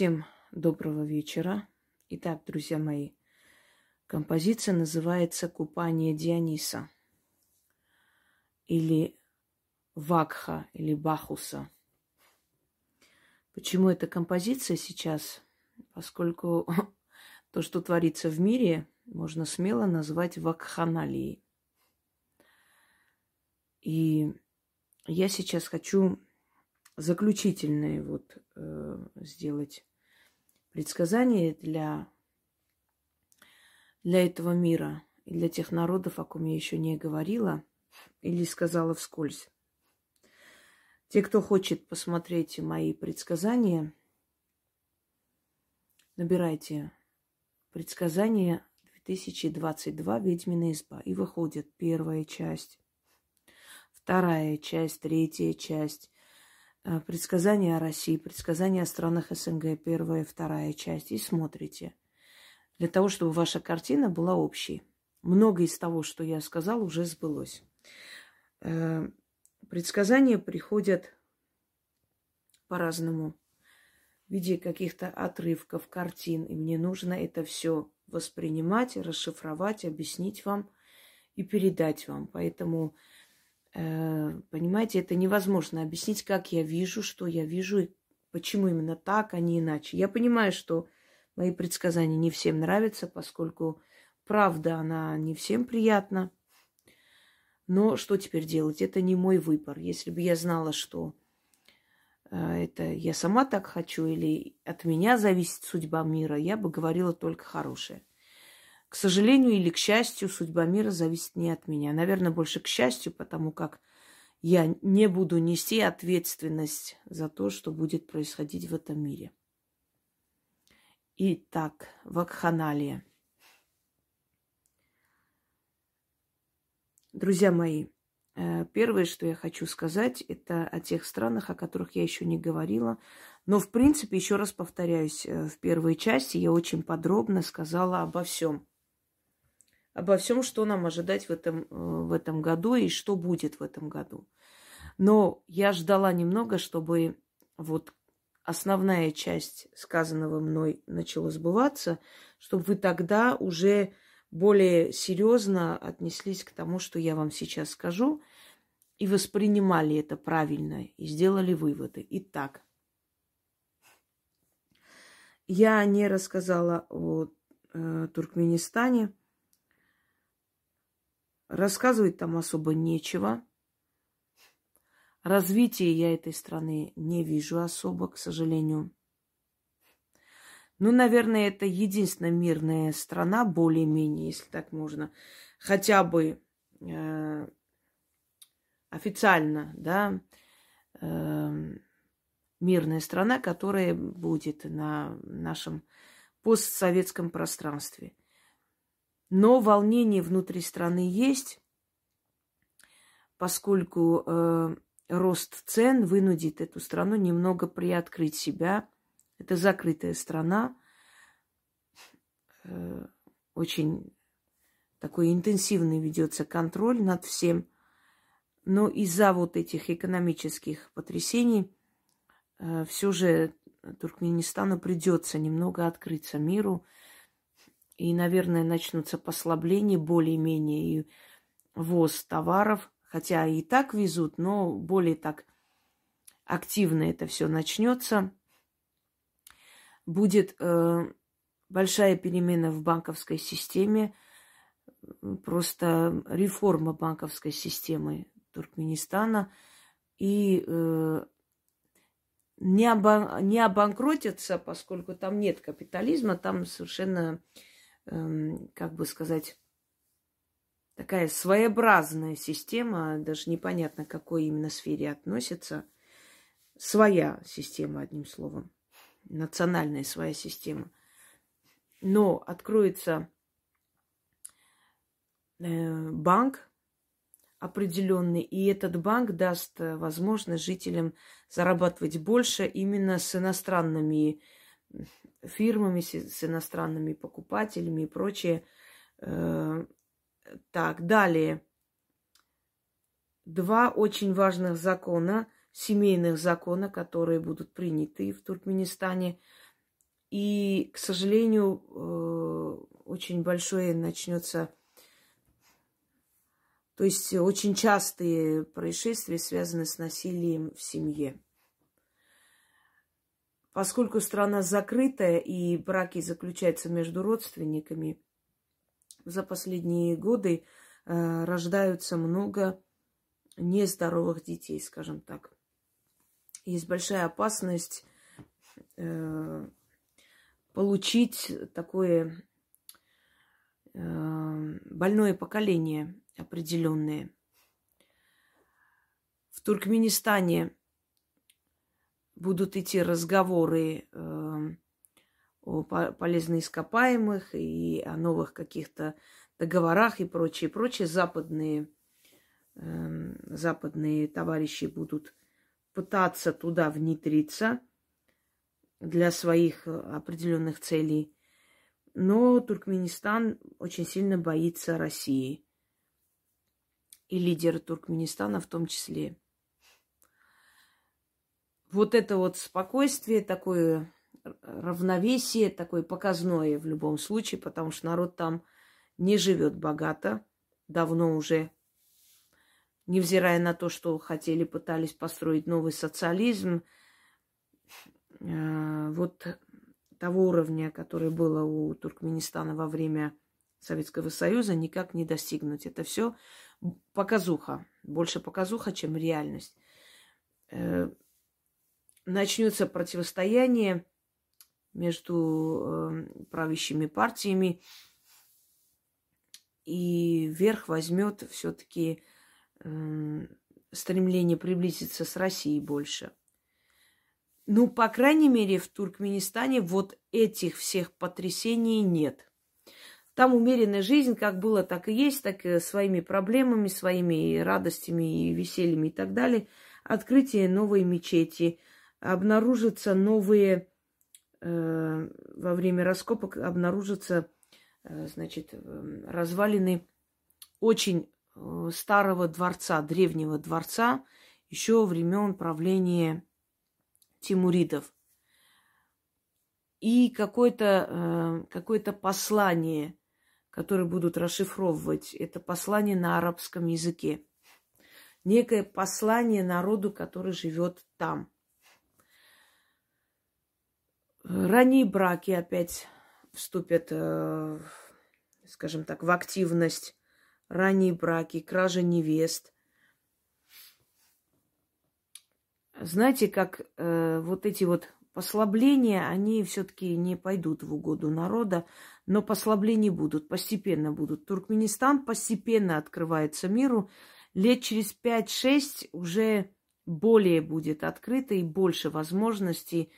Всем доброго вечера. Итак, друзья мои, композиция называется «Купание Диониса» или «Вакха» или «Бахуса». Почему эта композиция сейчас? Поскольку то, что творится в мире, можно смело назвать вакханалией. И я сейчас хочу заключительное вот э, сделать предсказание для, для этого мира и для тех народов, о ком я еще не говорила или сказала вскользь. Те, кто хочет посмотреть мои предсказания, набирайте предсказания 2022 «Ведьмина изба» и выходит первая часть, вторая часть, третья часть, предсказания о России, предсказания о странах СНГ, первая, вторая часть, и смотрите. Для того, чтобы ваша картина была общей. Много из того, что я сказал, уже сбылось. Э, предсказания приходят по-разному в виде каких-то отрывков, картин. И мне нужно это все воспринимать, расшифровать, объяснить вам и передать вам. Поэтому Э, понимаете, это невозможно объяснить, как я вижу, что я вижу, и почему именно так, а не иначе. Я понимаю, что мои предсказания не всем нравятся, поскольку правда, она не всем приятна. Но что теперь делать? Это не мой выбор. Если бы я знала, что э, это я сама так хочу или от меня зависит судьба мира, я бы говорила только хорошее. К сожалению или к счастью, судьба мира зависит не от меня. Наверное, больше к счастью, потому как я не буду нести ответственность за то, что будет происходить в этом мире. Итак, вакханалия. Друзья мои, э, первое, что я хочу сказать, это о тех странах, о которых я еще не говорила. Но, в принципе, еще раз повторяюсь, э, в первой части я очень подробно сказала обо всем обо всем, что нам ожидать в этом, э, в этом году и что будет в этом году. Но я ждала немного, чтобы вот основная часть сказанного мной начала сбываться, чтобы вы тогда уже более серьезно отнеслись к тому, что я вам сейчас скажу, и воспринимали это правильно, и сделали выводы. Итак, я не рассказала о э, Туркменистане, Рассказывать там особо нечего. Развития я этой страны не вижу особо, к сожалению. Ну, наверное, это единственная мирная страна, более-менее, если так можно, хотя бы э, официально, да, э, мирная страна, которая будет на нашем постсоветском пространстве. Но волнение внутри страны есть, поскольку э, рост цен вынудит эту страну немного приоткрыть себя. Это закрытая страна, э, очень такой интенсивный ведется контроль над всем. Но из-за вот этих экономических потрясений э, все же Туркменистану придется немного открыться миру, и, наверное, начнутся послабления более-менее и ввоз товаров, хотя и так везут, но более так активно это все начнется. Будет э, большая перемена в банковской системе, просто реформа банковской системы Туркменистана и э, не, обан- не обанкротятся, поскольку там нет капитализма, там совершенно Эм, как бы сказать, такая своеобразная система, даже непонятно, к какой именно сфере относится. Своя система, одним словом. Национальная своя система. Но откроется э, банк определенный, и этот банк даст возможность жителям зарабатывать больше именно с иностранными фирмами, с иностранными покупателями и прочее. Э, так, далее. Два очень важных закона, семейных закона, которые будут приняты в Туркменистане. И, к сожалению, э, очень большое начнется, то есть очень частые происшествия связаны с насилием в семье. Поскольку страна закрытая и браки заключаются между родственниками, за последние годы э, рождаются много нездоровых детей, скажем так. Есть большая опасность э, получить такое э, больное поколение определенное. В Туркменистане будут идти разговоры э, о полезных ископаемых и о новых каких-то договорах и прочее, прочее. Западные, э, западные товарищи будут пытаться туда внедриться для своих определенных целей. Но Туркменистан очень сильно боится России. И лидеры Туркменистана в том числе. Вот это вот спокойствие, такое равновесие, такое показное в любом случае, потому что народ там не живет богато, давно уже, невзирая на то, что хотели, пытались построить новый социализм, э, вот того уровня, который было у Туркменистана во время Советского Союза, никак не достигнуть. Это все показуха, больше показуха, чем реальность. Начнется противостояние между э, правящими партиями, и верх возьмет все-таки э, стремление приблизиться с Россией больше. Ну, по крайней мере, в Туркменистане вот этих всех потрясений нет. Там умеренная жизнь, как было, так и есть, так и своими проблемами, своими радостями и весельями и так далее. Открытие новой мечети, обнаружатся новые, э, во время раскопок обнаружатся, э, значит, э, развалины очень э, старого дворца, древнего дворца, еще времен правления Тимуридов. И какое-то э, какое послание, которое будут расшифровывать, это послание на арабском языке. Некое послание народу, который живет там. Ранние браки опять вступят, э, скажем так, в активность. Ранние браки, кража невест. Знаете, как э, вот эти вот послабления, они все-таки не пойдут в угоду народа, но послабления будут, постепенно будут. Туркменистан постепенно открывается миру. Лет через 5-6 уже более будет открыто и больше возможностей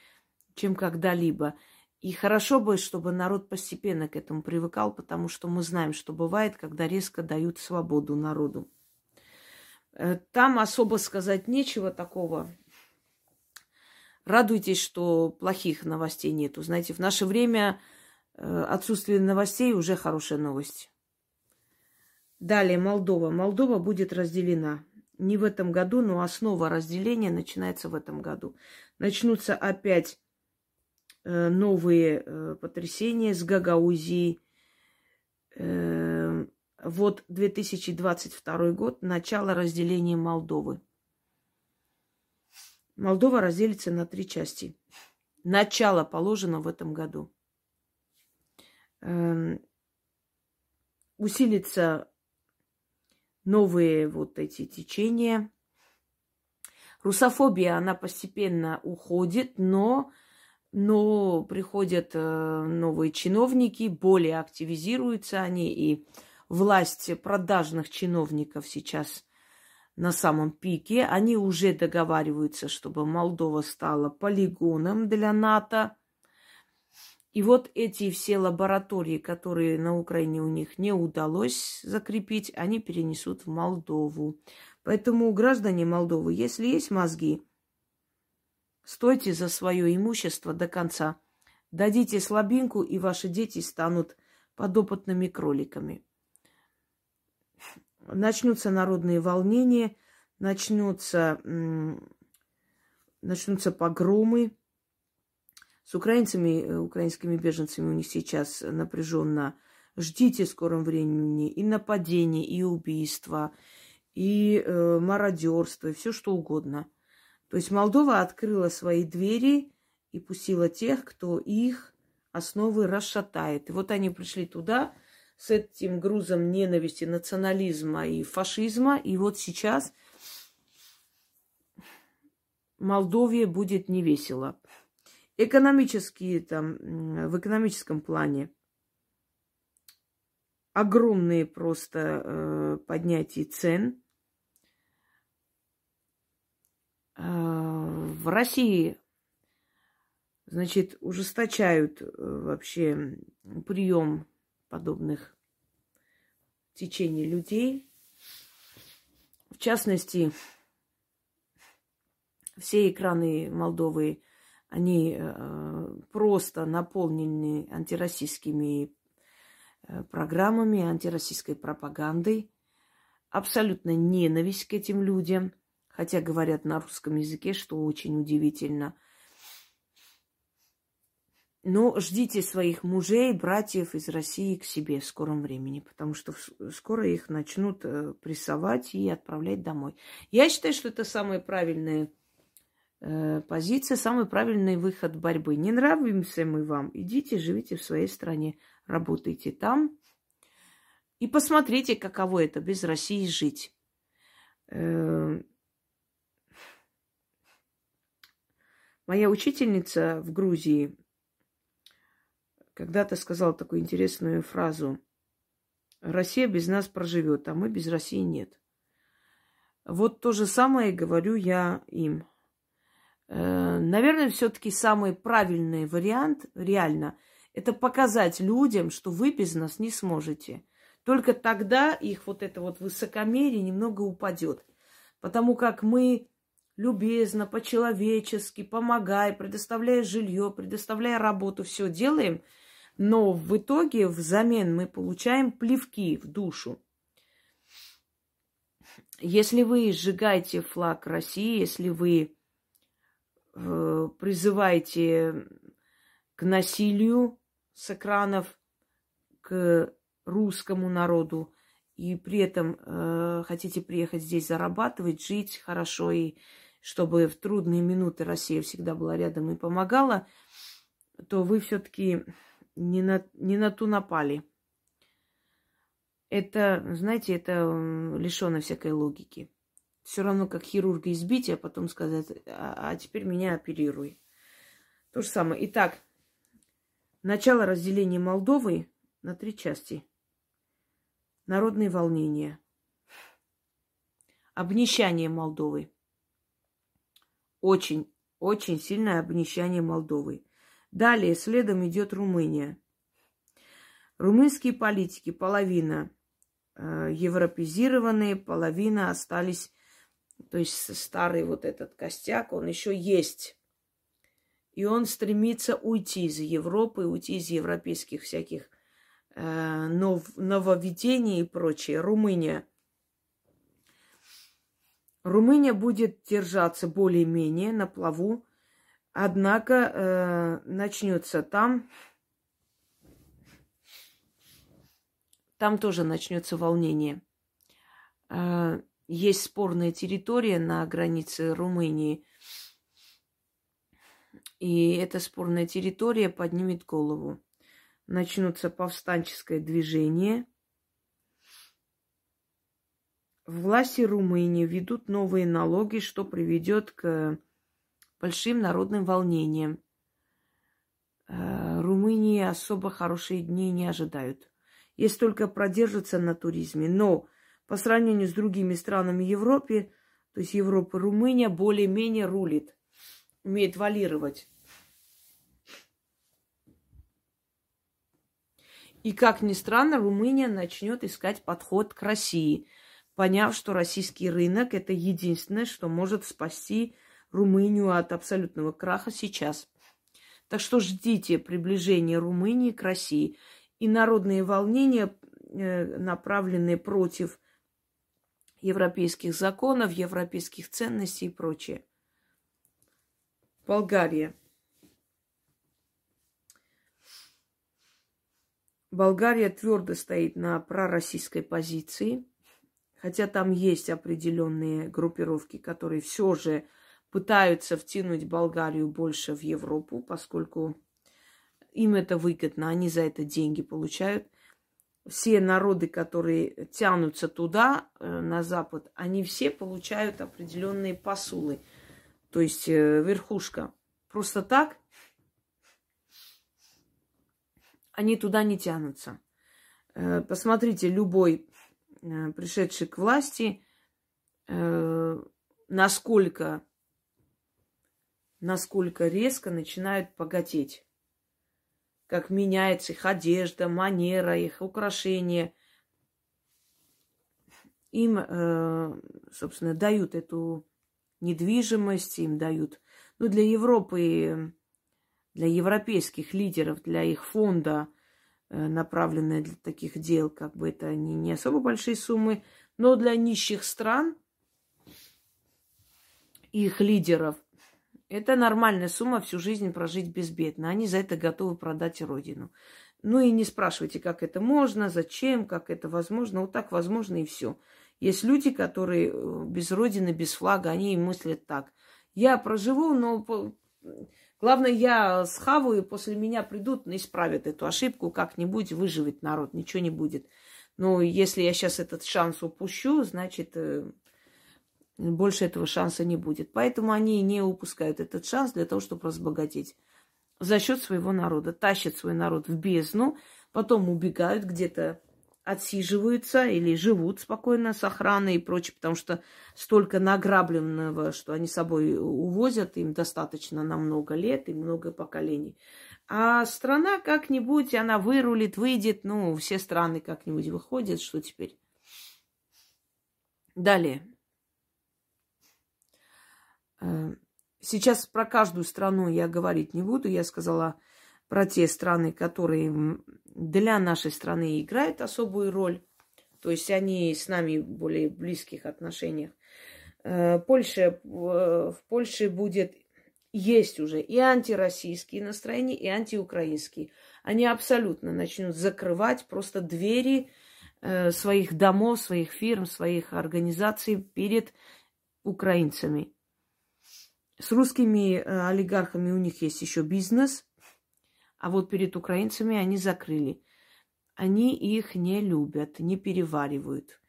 чем когда-либо. И хорошо бы, чтобы народ постепенно к этому привыкал, потому что мы знаем, что бывает, когда резко дают свободу народу. Э, там особо сказать нечего такого. Радуйтесь, что плохих новостей нету. Знаете, в наше время э, отсутствие новостей уже хорошая новость. Далее Молдова. Молдова будет разделена. Не в этом году, но основа разделения начинается в этом году. Начнутся опять новые э, потрясения с Гагаузией. Э, вот 2022 год, начало разделения Молдовы. Молдова разделится на три части. Начало положено в этом году. Эм, усилится новые вот эти течения. Русофобия, она постепенно уходит, но но приходят э, новые чиновники, более активизируются они, и власть продажных чиновников сейчас на самом пике. Они уже договариваются, чтобы Молдова стала полигоном для НАТО. И вот эти все лаборатории, которые на Украине у них не удалось закрепить, они перенесут в Молдову. Поэтому, граждане Молдовы, если есть мозги, Стойте за свое имущество до конца. Дадите слабинку, и ваши дети станут подопытными кроликами. Начнутся народные волнения, начнутся, начнутся погромы, С украинцами, э, украинскими беженцами у них сейчас напряженно. Ждите в скором времени и нападения, и убийства, и э, мародерство, и все что угодно. То есть Молдова открыла свои двери и пустила тех, кто их основы расшатает. И вот они пришли туда с этим грузом ненависти, национализма и фашизма. И вот сейчас Молдове будет невесело. Экономические там, в экономическом плане огромные просто э, поднятия цен. Э, в России, значит, ужесточают э, вообще прием подобных течений людей. В частности, все экраны Молдовы, они э, просто наполнены антироссийскими э, программами, антироссийской пропагандой. Абсолютно ненависть к этим людям, хотя говорят на русском языке, что очень удивительно. Но ждите своих мужей, братьев из России к себе в скором времени, потому что скоро их начнут э, прессовать и отправлять домой. Я считаю, что это самое правильное Э, позиция, самый правильный выход борьбы. Не нравимся мы вам, идите, живите в своей стране, работайте там и посмотрите, каково это без России жить. Моя учительница в Грузии когда-то сказала такую интересную фразу. Россия без нас проживет, а мы без России нет. Вот то же самое говорю я им. Э, наверное, все-таки самый правильный вариант, реально, это показать людям, что вы без нас не сможете. Только тогда их вот это вот высокомерие немного упадет. Потому как мы любезно, по-человечески, помогая, предоставляя жилье, предоставляя работу, все делаем, но в итоге взамен мы получаем плевки в душу. Если вы сжигаете флаг России, если вы э, призываете к насилию с экранов, к русскому народу, и при этом э, хотите приехать здесь зарабатывать, жить хорошо, и чтобы в трудные минуты Россия всегда была рядом и помогала, то вы все-таки не на, не на ту напали. Это, знаете, это лишено всякой логики. Все равно, как хирурга избить, а потом сказать, а, а теперь меня оперируй. То же самое. Итак, начало разделения Молдовы на три части. Народные волнения. Обнищание Молдовы. Очень, очень сильное обнищание Молдовы. Далее следом идет Румыния. Румынские политики половина э, европезированные, половина остались то есть старый вот этот костяк, он еще есть. И он стремится уйти из Европы, уйти из европейских всяких э, нов, нововведений и прочее. Румыния. Румыния будет держаться более-менее на плаву, однако э, начнется там, там тоже начнется волнение. Э, есть спорная территория на границе Румынии. И эта спорная территория поднимет голову. Начнутся повстанческое движение. Власти Румынии ведут новые налоги, что приведет к большим народным волнениям. Э, Румынии особо хорошие дни не ожидают. Если только продержится на туризме. Но по сравнению с другими странами Европы, то есть Европы, Румыния более-менее рулит, умеет валировать. И как ни странно, Румыния начнет искать подход к России, поняв, что российский рынок – это единственное, что может спасти Румынию от абсолютного краха сейчас. Так что ждите приближения Румынии к России. И народные волнения, э, направленные против европейских законов, европейских ценностей и прочее. Болгария. Болгария твердо стоит на пророссийской позиции – хотя там есть определенные группировки, которые все же пытаются втянуть Болгарию больше в Европу, поскольку им это выгодно, они за это деньги получают. Все народы, которые тянутся туда, э, на запад, они все получают определенные посулы. То есть э, верхушка. Просто так они туда не тянутся. Э, посмотрите, любой пришедший к власти, насколько, насколько резко начинают богатеть как меняется их одежда, манера, их украшения. Им, э, собственно, дают эту недвижимость, им дают. Ну, для Европы, для европейских лидеров, для их фонда, э, направленные для таких дел, как бы это не, не особо большие суммы, но для нищих стран, их лидеров – это нормальная сумма всю жизнь прожить безбедно. Они за это готовы продать родину. Ну и не спрашивайте, как это можно, зачем, как это возможно. Вот так возможно и все. Есть люди, которые э, без родины, без флага, они и мыслят так. Я проживу, но главное, я схаваю, после меня придут и исправят эту ошибку, как-нибудь выживет народ, ничего не будет. Но если я сейчас этот шанс упущу, значит, э, больше этого шанса не будет. Поэтому они не упускают этот шанс для того, чтобы разбогатеть за счет своего народа. Тащат свой народ в бездну, потом убегают где-то отсиживаются или живут спокойно с охраной и прочее, потому что столько награбленного, что они с собой увозят, им достаточно на много лет и много поколений. А страна как-нибудь, она вырулит, выйдет, ну, все страны как-нибудь выходят, что теперь? Далее. Э, сейчас про каждую страну я говорить не буду. Я сказала про те страны, которые для нашей страны играют особую роль. То есть они с нами в более близких отношениях. Э, Польша, в Польше будет, есть уже и антироссийские настроения, и антиукраинские. Они абсолютно начнут закрывать просто двери э, своих домов, своих фирм, своих организаций перед украинцами. С русскими э, олигархами у них есть еще бизнес, а вот перед украинцами они закрыли. Они их не любят, не переваривают.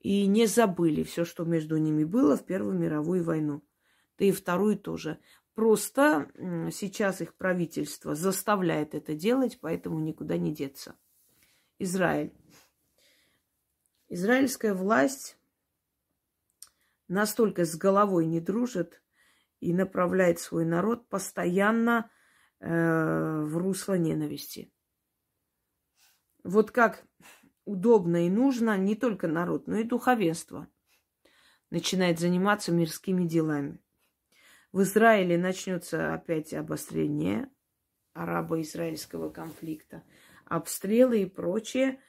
И не забыли все, что между ними было в Первую мировую войну. Да и Вторую тоже. Просто сейчас их правительство заставляет это делать, поэтому никуда не деться. Израиль. Израильская власть настолько с головой не дружит, и направляет свой народ постоянно э, в русло ненависти. Вот как удобно и нужно не только народ, но и духовенство начинает заниматься мирскими делами. В Израиле начнется опять обострение арабо-израильского конфликта, обстрелы и прочее.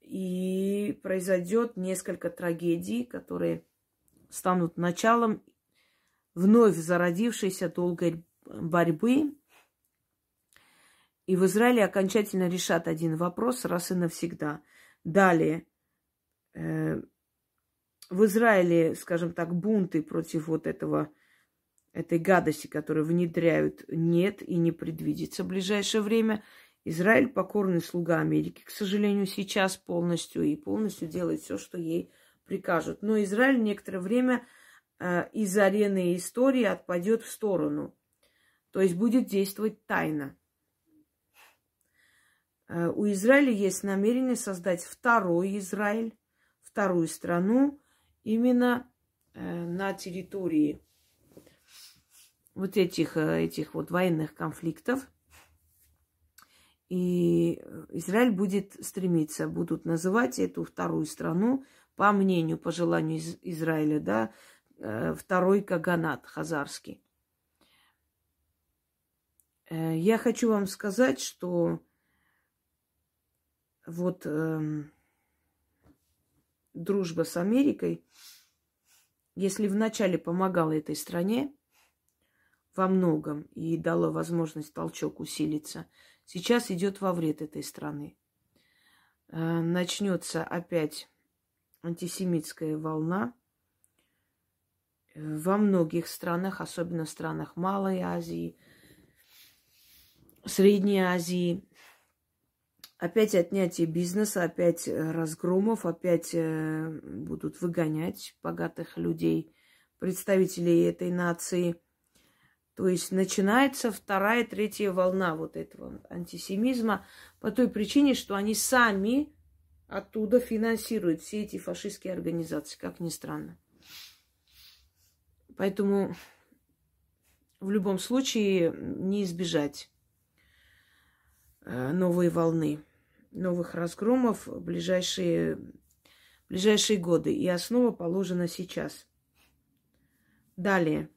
И произойдет несколько трагедий, которые станут началом вновь зародившейся долгой борьбы. И в Израиле окончательно решат один вопрос раз и навсегда. Далее, э, в Израиле, скажем так, бунты против вот этого, этой гадости, которую внедряют, нет и не предвидится в ближайшее время. Израиль покорный слуга Америки, к сожалению, сейчас полностью и полностью делает все, что ей прикажут. Но Израиль некоторое время Э, из арены истории отпадет в сторону. То есть будет действовать тайно. Э, у Израиля есть намерение создать второй Израиль, вторую страну именно э, на территории вот этих, этих вот военных конфликтов. И Израиль будет стремиться, будут называть эту вторую страну, по мнению, по желанию из Израиля, да, Э, второй Каганат хазарский. Э, я хочу вам сказать, что вот э, дружба с Америкой, если вначале помогала этой стране во многом и дала возможность толчок усилиться, сейчас идет во вред этой страны. э, начнется опять антисемитская волна во многих странах, особенно в странах Малой Азии, Средней Азии. Опять отнятие бизнеса, опять разгромов, опять э, будут выгонять богатых людей, представителей этой нации. То есть начинается вторая, третья волна вот этого антисемизма по той причине, что они сами оттуда финансируют все эти фашистские организации, как ни странно. Поэтому в любом случае не избежать э, новой волны, новых разгромов в ближайшие, ближайшие годы. И основа положена сейчас. Далее.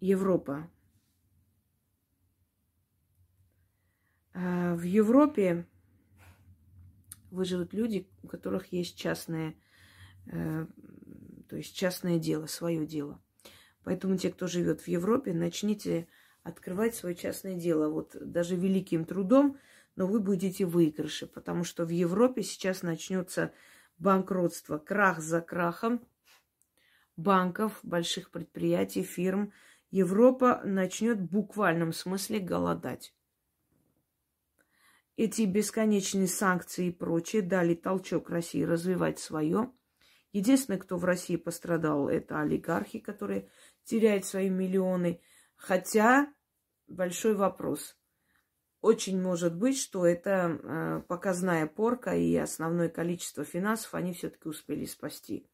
Европа. А, в Европе выживут люди, у которых есть частное, э, то есть частное дело, свое дело. Поэтому те, кто живет в Европе, начните открывать свое частное дело. Вот даже великим трудом, но вы будете в выигрыше, потому что в Европе сейчас начнется банкротство, крах за крахом банков, больших предприятий, фирм. Европа начнет в буквальном смысле голодать. Эти бесконечные санкции и прочее дали толчок России развивать свое. Единственный, кто в России пострадал, это олигархи, которые теряют свои миллионы. Хотя большой вопрос. Очень может быть, что это э, показная порка и основное количество финансов они все-таки успели спасти.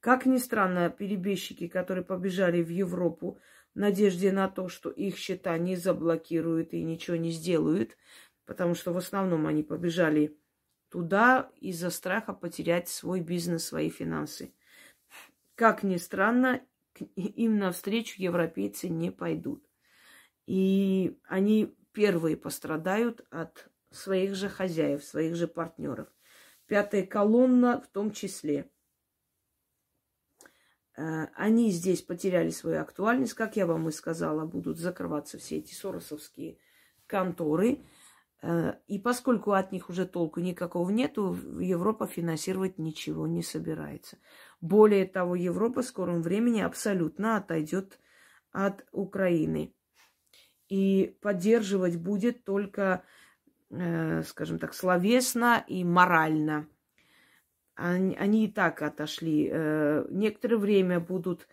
Как ни странно, перебежчики, которые побежали в Европу в надежде на то, что их счета не заблокируют и ничего не сделают, потому что в основном они побежали туда из-за страха потерять свой бизнес, свои финансы. Как ни странно, им навстречу европейцы не пойдут. И они первые пострадают от своих же хозяев, своих же партнеров. Пятая колонна в том числе. Э, они здесь потеряли свою актуальность. Как я вам и сказала, будут закрываться все эти соросовские конторы. Э, и поскольку от них уже толку никакого нету, Европа финансировать ничего не собирается. Более того, Европа в скором времени абсолютно отойдет от Украины. И поддерживать будет только, э, скажем так, словесно и морально. Они, они и так отошли. Э, некоторое время будут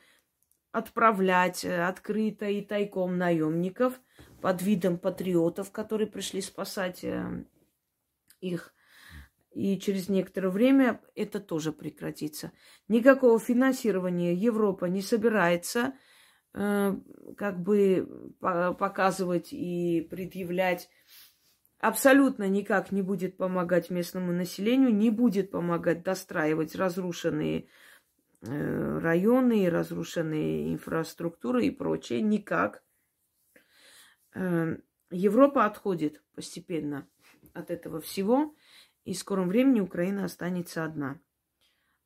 отправлять открыто и тайком наемников – под видом патриотов, которые пришли спасать э, их. И через некоторое время это тоже прекратится. Никакого финансирования Европа не собирается э, как бы показывать и предъявлять. Абсолютно никак не будет помогать местному населению, не будет помогать достраивать разрушенные э, районы, разрушенные инфраструктуры и прочее. Никак. Эм, Европа отходит постепенно от этого всего, и в скором времени Украина останется одна.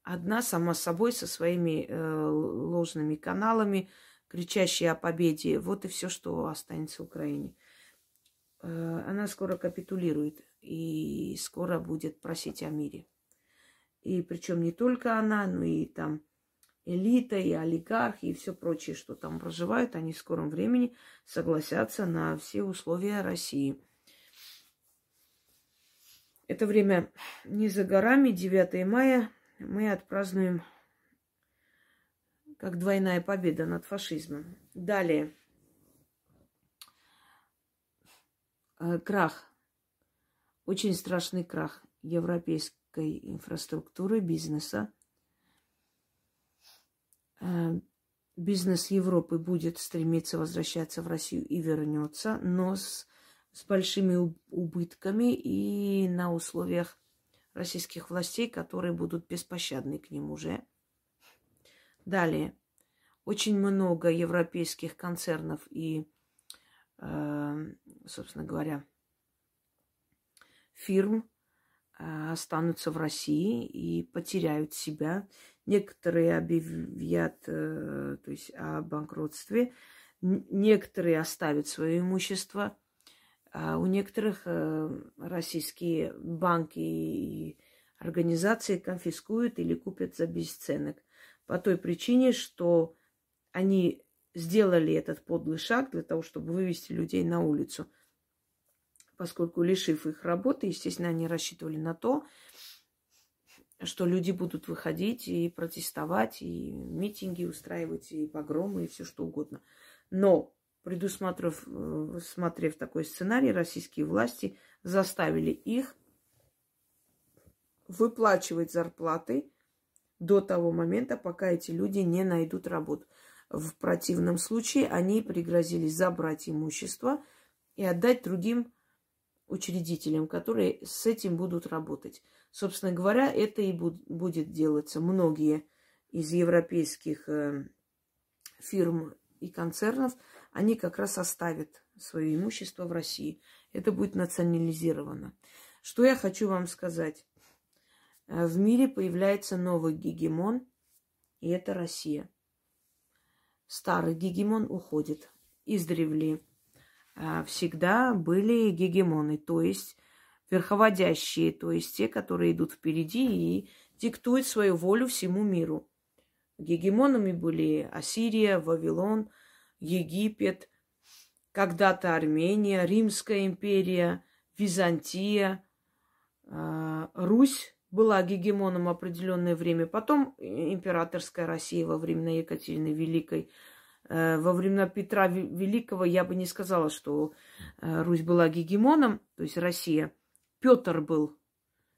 Одна сама собой со своими э, ложными каналами, кричащие о победе. Вот и все, что останется Украине. Э, она скоро капитулирует и скоро будет просить о мире. И причем не только она, но и там элита, и олигархи, и все прочее, что там проживают, они в скором времени согласятся на все условия России. Это время не за горами, 9 мая мы отпразднуем как двойная победа над фашизмом. Далее. Э, крах. Очень страшный крах европейской инфраструктуры, бизнеса – Э, бизнес Европы будет стремиться возвращаться в Россию и вернется, но с, с большими убытками и на условиях российских властей, которые будут беспощадны к ним уже. Далее. Очень много европейских концернов и, э, собственно говоря, фирм э, останутся в России и потеряют себя. Некоторые объявят э, то есть, о банкротстве, некоторые оставят свое имущество, А у некоторых э, российские банки и организации конфискуют или купят за бесценок. По той причине, что они сделали этот подлый шаг для того, чтобы вывести людей на улицу. Поскольку, лишив их работы, естественно, они рассчитывали на то, что люди будут выходить и протестовать, и митинги устраивать, и погромы, и все что угодно. Но, предусмотрев э, смотрев такой сценарий, российские власти заставили их выплачивать зарплаты до того момента, пока эти люди не найдут работу. В противном случае они пригрозили забрать имущество и отдать другим учредителям, которые с этим будут работать. Собственно говоря, это и будет делаться. Многие из европейских э, фирм и концернов, они как раз оставят свое имущество в России. Это будет национализировано. Что я хочу вам сказать? Э, в мире появляется новый гегемон, и это Россия. Старый гегемон уходит. Издревле э, всегда были гегемоны, то есть верховодящие, то есть те, которые идут впереди и диктуют свою волю всему миру. Гегемонами были Ассирия, Вавилон, Египет, когда-то Армения, Римская империя, Византия, э, Русь была гегемоном определенное время, потом императорская Россия во времена Екатерины Великой. Э, во времена Петра Великого я бы не сказала, что э, Русь была гегемоном, то есть Россия. Петр был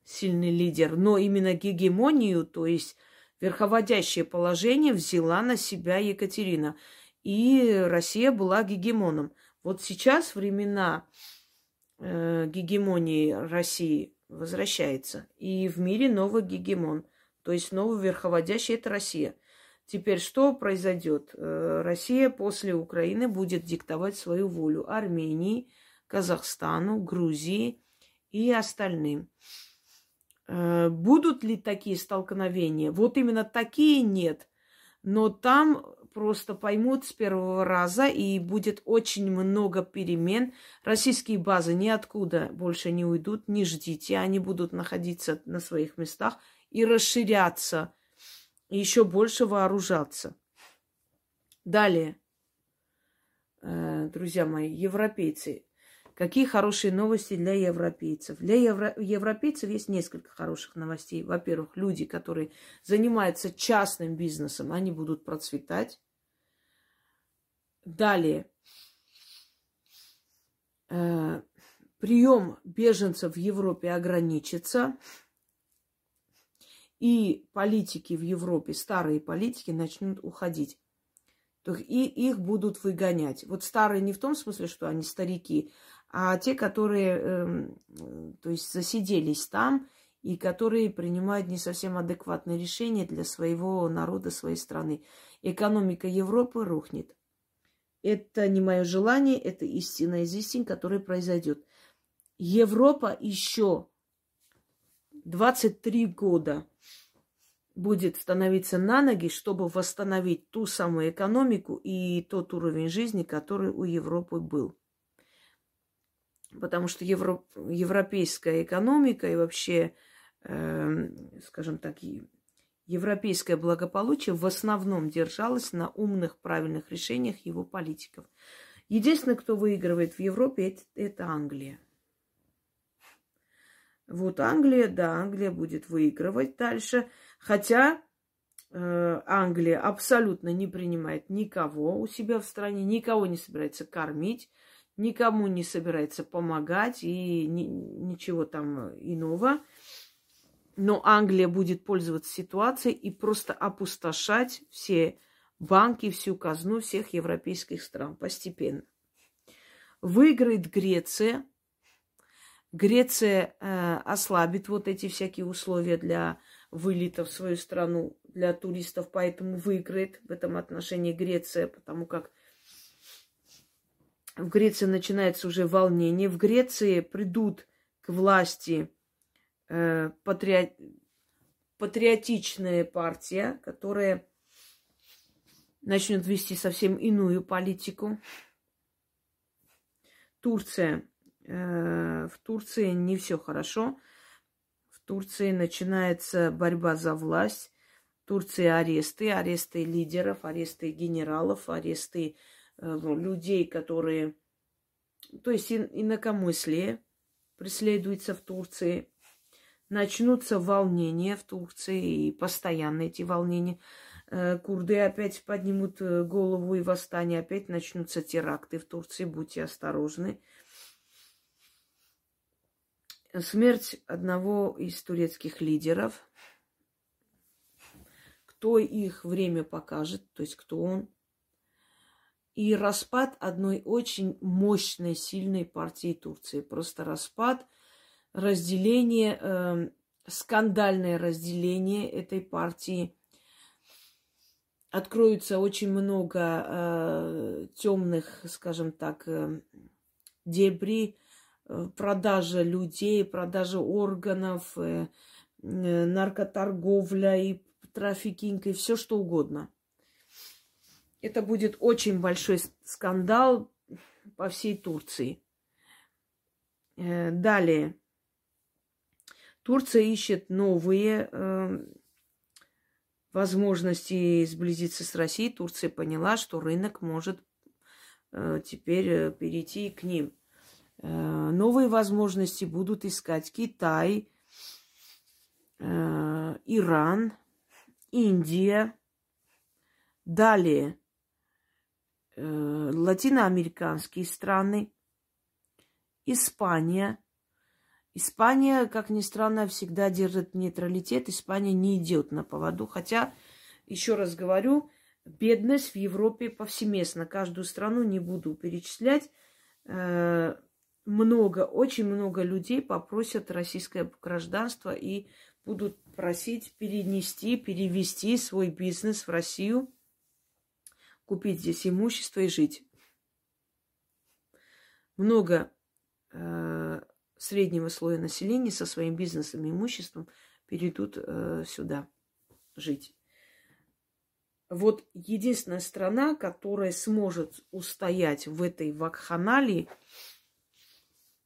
сильный лидер, но именно гегемонию, то есть верховодящее положение взяла на себя Екатерина. И Россия была гегемоном. Вот сейчас времена э, гегемонии России возвращается. И в мире новый гегемон, то есть новый верховодящий – это Россия. Теперь что произойдет? Э, Россия после Украины будет диктовать свою волю Армении, Казахстану, Грузии и остальным. Э, будут ли такие столкновения? Вот именно такие нет. Но там просто поймут с первого раза, и будет очень много перемен. Российские базы ниоткуда больше не уйдут, не ждите. Они будут находиться на своих местах и расширяться, и еще больше вооружаться. Далее, э, друзья мои, европейцы. Какие хорошие новости для европейцев? Для евро... европейцев есть несколько хороших новостей. Во-первых, люди, которые занимаются частным бизнесом, они будут процветать. Далее. Э, прием беженцев в Европе ограничится. И политики в Европе, старые политики, начнут уходить. И их будут выгонять. Вот старые не в том смысле, что они старики, а те, которые, э, то есть, засиделись там и которые принимают не совсем адекватные решения для своего народа, своей страны. Экономика Европы рухнет. Это не мое желание, это истина из истин, которая произойдет. Европа еще 23 года будет становиться на ноги, чтобы восстановить ту самую экономику и тот уровень жизни, который у Европы был. Потому что евро, европейская экономика и вообще, э, скажем так, Европейское благополучие в основном держалось на умных, правильных решениях его политиков. Единственное, кто выигрывает в Европе, это, это Англия. Вот Англия, да, Англия будет выигрывать дальше. Хотя э, Англия абсолютно не принимает никого у себя в стране, никого не собирается кормить, никому не собирается помогать и ни, ничего там иного. Но Англия будет пользоваться ситуацией и просто опустошать все банки, всю казну всех европейских стран постепенно. Выиграет Греция. Греция э, ослабит вот эти всякие условия для вылета в свою страну для туристов, поэтому выиграет в этом отношении Греция, потому как в Греции начинается уже волнение. В Греции придут к власти э, патриот, патриотичная партия, которая начнет вести совсем иную политику. Турция э, в Турции не все хорошо. В Турции начинается борьба за власть. В Турции аресты, аресты лидеров, аресты генералов, аресты э, ну, людей, которые... То есть инакомыслие преследуется в Турции. Начнутся волнения в Турции, и постоянно эти волнения. Э, курды опять поднимут э, голову и восстание, опять начнутся теракты в Турции, будьте осторожны. Смерть одного из турецких лидеров. Кто их время покажет, то есть кто он. И распад одной очень мощной, сильной партии Турции. Просто распад, разделение, э, скандальное разделение этой партии – откроется очень много э, темных, скажем так, э, дебри, э, продажа людей, продажа органов, э, э, наркоторговля и трафикинг и все что угодно. Это будет очень большой скандал по всей Турции. Э, далее. Турция ищет новые э, возможности сблизиться с Россией, Турция поняла, что рынок может э, теперь э, перейти к ним. Э, новые возможности будут искать Китай, Иран, Индия, далее латиноамериканские страны, Испания – Испания, как ни странно, всегда держит нейтралитет. Испания не идет на поводу. Хотя, еще раз говорю, бедность в Европе повсеместно. Каждую страну не буду перечислять. Э, много, очень много людей попросят российское гражданство и будут просить перенести, перевести свой бизнес в Россию, купить здесь имущество и жить. Много э, среднего слоя населения со своим бизнесом и имуществом перейдут э, сюда жить. Вот единственная страна, которая сможет устоять в этой вакханалии,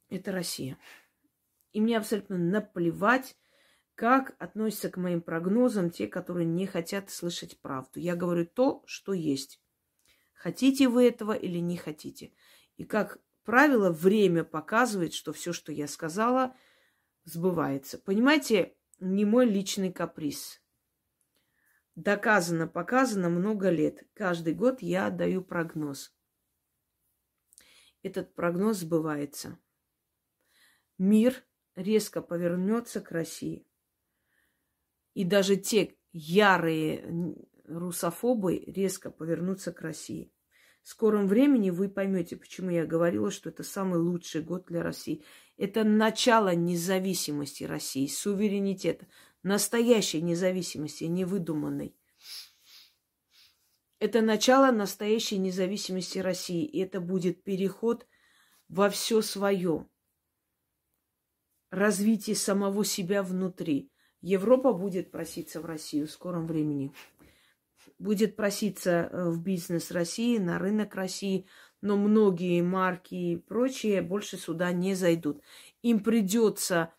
это Россия. И мне абсолютно наплевать, как относятся к моим прогнозам те, которые не хотят слышать правду. Я говорю то, что есть. Хотите вы этого или не хотите. И как правило, время показывает, что все, что я сказала, сбывается. Понимаете, не мой личный каприз. Доказано, показано много лет. Каждый год я даю прогноз. Этот прогноз сбывается. Мир резко повернется к России. И даже те ярые русофобы резко повернутся к России. В скором времени вы поймете, почему я говорила, что это самый лучший год для России. Это начало независимости России, суверенитета, настоящей независимости, не выдуманной. Это начало настоящей независимости России. И это будет переход во все свое. Развитие самого себя внутри. Европа будет проситься в Россию в скором времени будет проситься э, в бизнес России, на рынок России, но многие марки и прочие больше сюда не зайдут. Им придется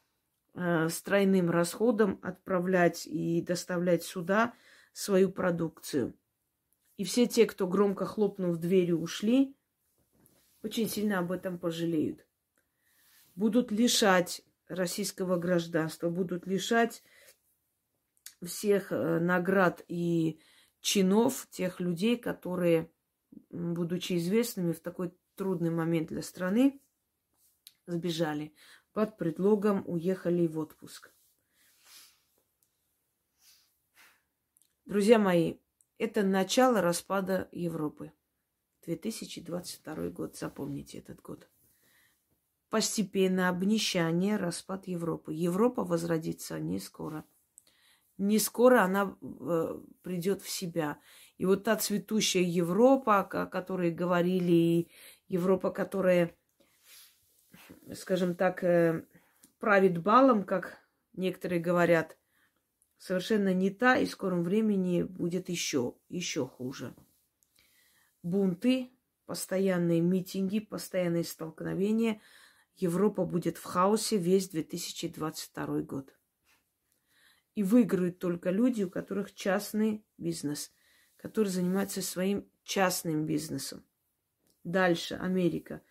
э, с тройным расходом отправлять и доставлять сюда свою продукцию. И все те, кто громко хлопнув дверью, ушли, очень сильно об этом пожалеют. Будут лишать российского гражданства, будут лишать всех э, наград и чинов, тех людей, которые, будучи известными в такой трудный момент для страны, сбежали. Под предлогом уехали в отпуск. Друзья мои, это начало распада Европы. 2022 год, запомните этот год. Постепенно обнищание, распад Европы. Европа возродится не скоро не скоро она э, придет в себя. И вот та цветущая Европа, о которой говорили, Европа, которая, скажем так, э, правит балом, как некоторые говорят, совершенно не та, и в скором времени будет еще, еще хуже. Бунты, постоянные митинги, постоянные столкновения. Европа будет в хаосе весь 2022 год. И выиграют только люди, у которых частный бизнес, которые занимаются своим частным бизнесом. Дальше Америка.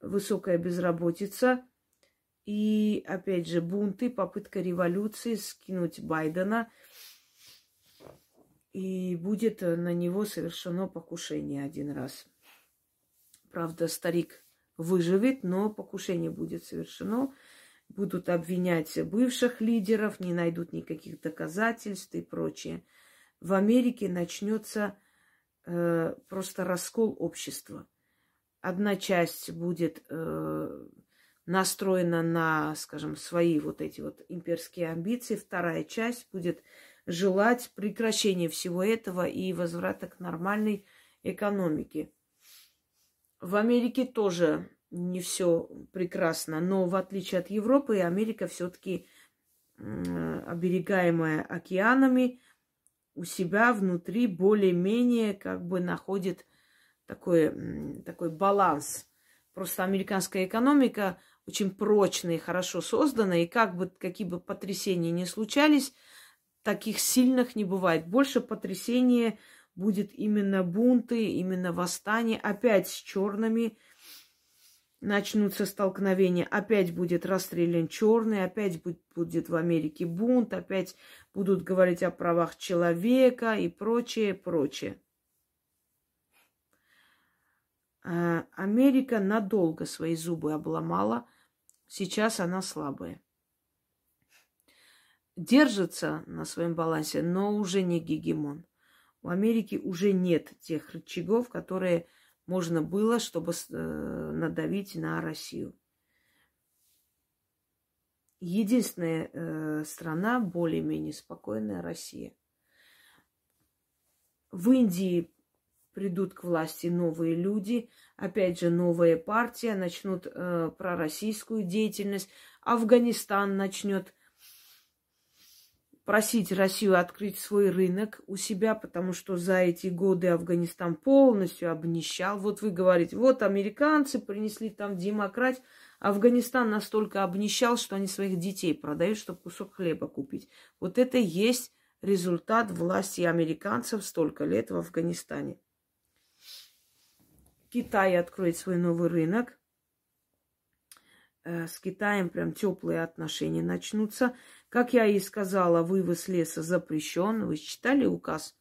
Высокая безработица. И, опять же, бунты, попытка революции, скинуть Байдена. И будет на него совершено покушение один раз. Правда, старик выживет, но покушение будет совершено. Будут обвинять бывших лидеров, не найдут никаких доказательств и прочее. В Америке начнется э, просто раскол общества. Одна часть будет э, настроена на, скажем, свои вот эти вот имперские амбиции, вторая часть будет желать прекращения всего этого и возврата к нормальной экономике. В Америке тоже не все прекрасно, но в отличие от Европы, Америка все-таки оберегаемая океанами, у себя внутри более-менее как бы находит такой, такой баланс. Просто американская экономика очень прочная и хорошо создана, и как бы какие бы потрясения ни случались, таких сильных не бывает. Больше потрясения будет именно бунты, именно восстание, опять с черными начнутся столкновения, опять будет расстрелян черный, опять будет в Америке бунт, опять будут говорить о правах человека и прочее, прочее. А, Америка надолго свои зубы обломала, сейчас она слабая. Держится на своем балансе, но уже не гегемон. У Америки уже нет тех рычагов, которые можно было, чтобы э, надавить на Россию. Единственная э, страна более-менее спокойная Россия. В Индии придут к власти новые люди, опять же новая партия, начнут э, пророссийскую деятельность, Афганистан начнет просить Россию открыть свой рынок у себя, потому что за эти годы Афганистан полностью обнищал. Вот вы говорите, вот американцы принесли там демократию. Афганистан настолько обнищал, что они своих детей продают, чтобы кусок хлеба купить. Вот это и есть результат власти американцев столько лет в Афганистане. Китай откроет свой новый рынок. Э, с Китаем прям теплые отношения начнутся. Как я и сказала, вывоз леса запрещен. Вы читали указ?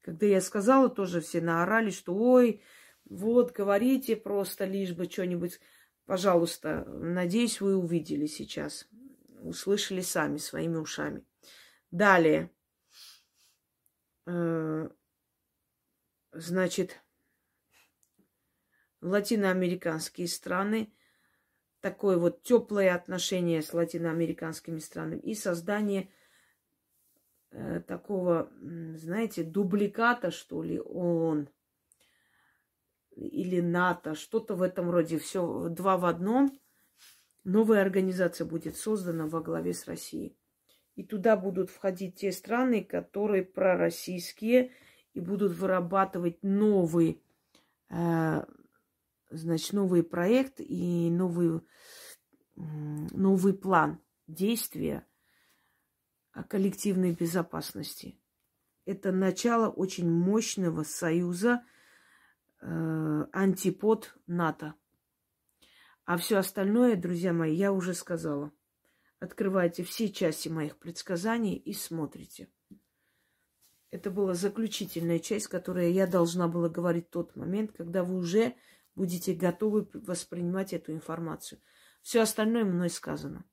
Когда я сказала, тоже все наорали, что ой, вот, говорите просто лишь бы что-нибудь. Пожалуйста, надеюсь, вы увидели сейчас. Услышали сами, своими ушами. Далее. Э, значит, латиноамериканские страны – такое вот теплое отношение с латиноамериканскими странами и создание э, такого, знаете, дубликата, что ли, ООН или НАТО, что-то в этом роде. Все два в одном. Новая организация будет создана во главе с Россией. И туда будут входить те страны, которые пророссийские и будут вырабатывать новый э, значит, новый проект и новый, новый план действия коллективной безопасности. Это начало очень мощного союза э, антипод НАТО. А все остальное, друзья мои, я уже сказала. Открывайте все части моих предсказаний и смотрите. Это была заключительная часть, которую я должна была говорить в тот момент, когда вы уже будете готовы воспринимать эту информацию. Все остальное мной сказано.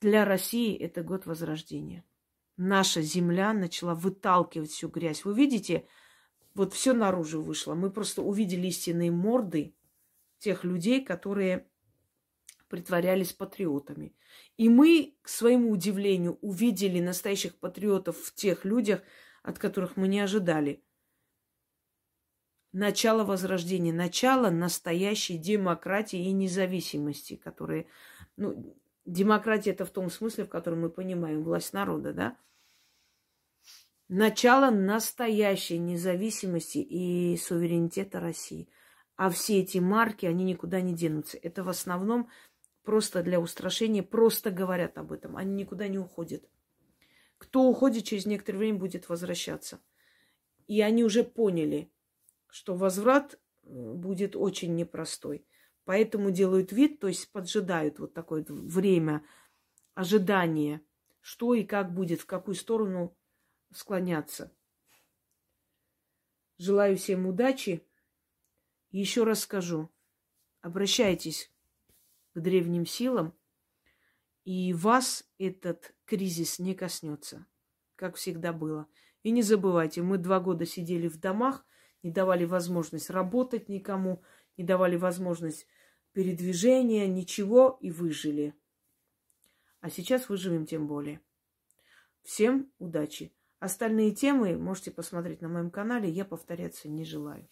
Для России это год возрождения. Наша земля начала выталкивать всю грязь. Вы видите, вот все наружу вышло. Мы просто увидели истинные морды тех людей, которые притворялись патриотами. И мы, к своему удивлению, увидели настоящих патриотов в тех людях, от которых мы не ожидали начало возрождения, начало настоящей демократии и независимости, которые, ну, демократия это в том смысле, в котором мы понимаем власть народа, да? Начало настоящей независимости и суверенитета России. А все эти марки, они никуда не денутся. Это в основном просто для устрашения, просто говорят об этом. Они никуда не уходят. Кто уходит, через некоторое время будет возвращаться. И они уже поняли, что возврат э, будет очень непростой. Поэтому делают вид, то есть поджидают вот такое время ожидания, что и как будет, в какую сторону склоняться. Желаю всем удачи. Еще раз скажу, обращайтесь к древним силам, и вас этот кризис не коснется, как всегда было. И не забывайте, мы два года сидели в домах, не давали возможность работать никому, не давали возможность передвижения, ничего, и выжили. А сейчас выживем тем более. Всем удачи! Остальные темы можете посмотреть на моем канале, я повторяться не желаю.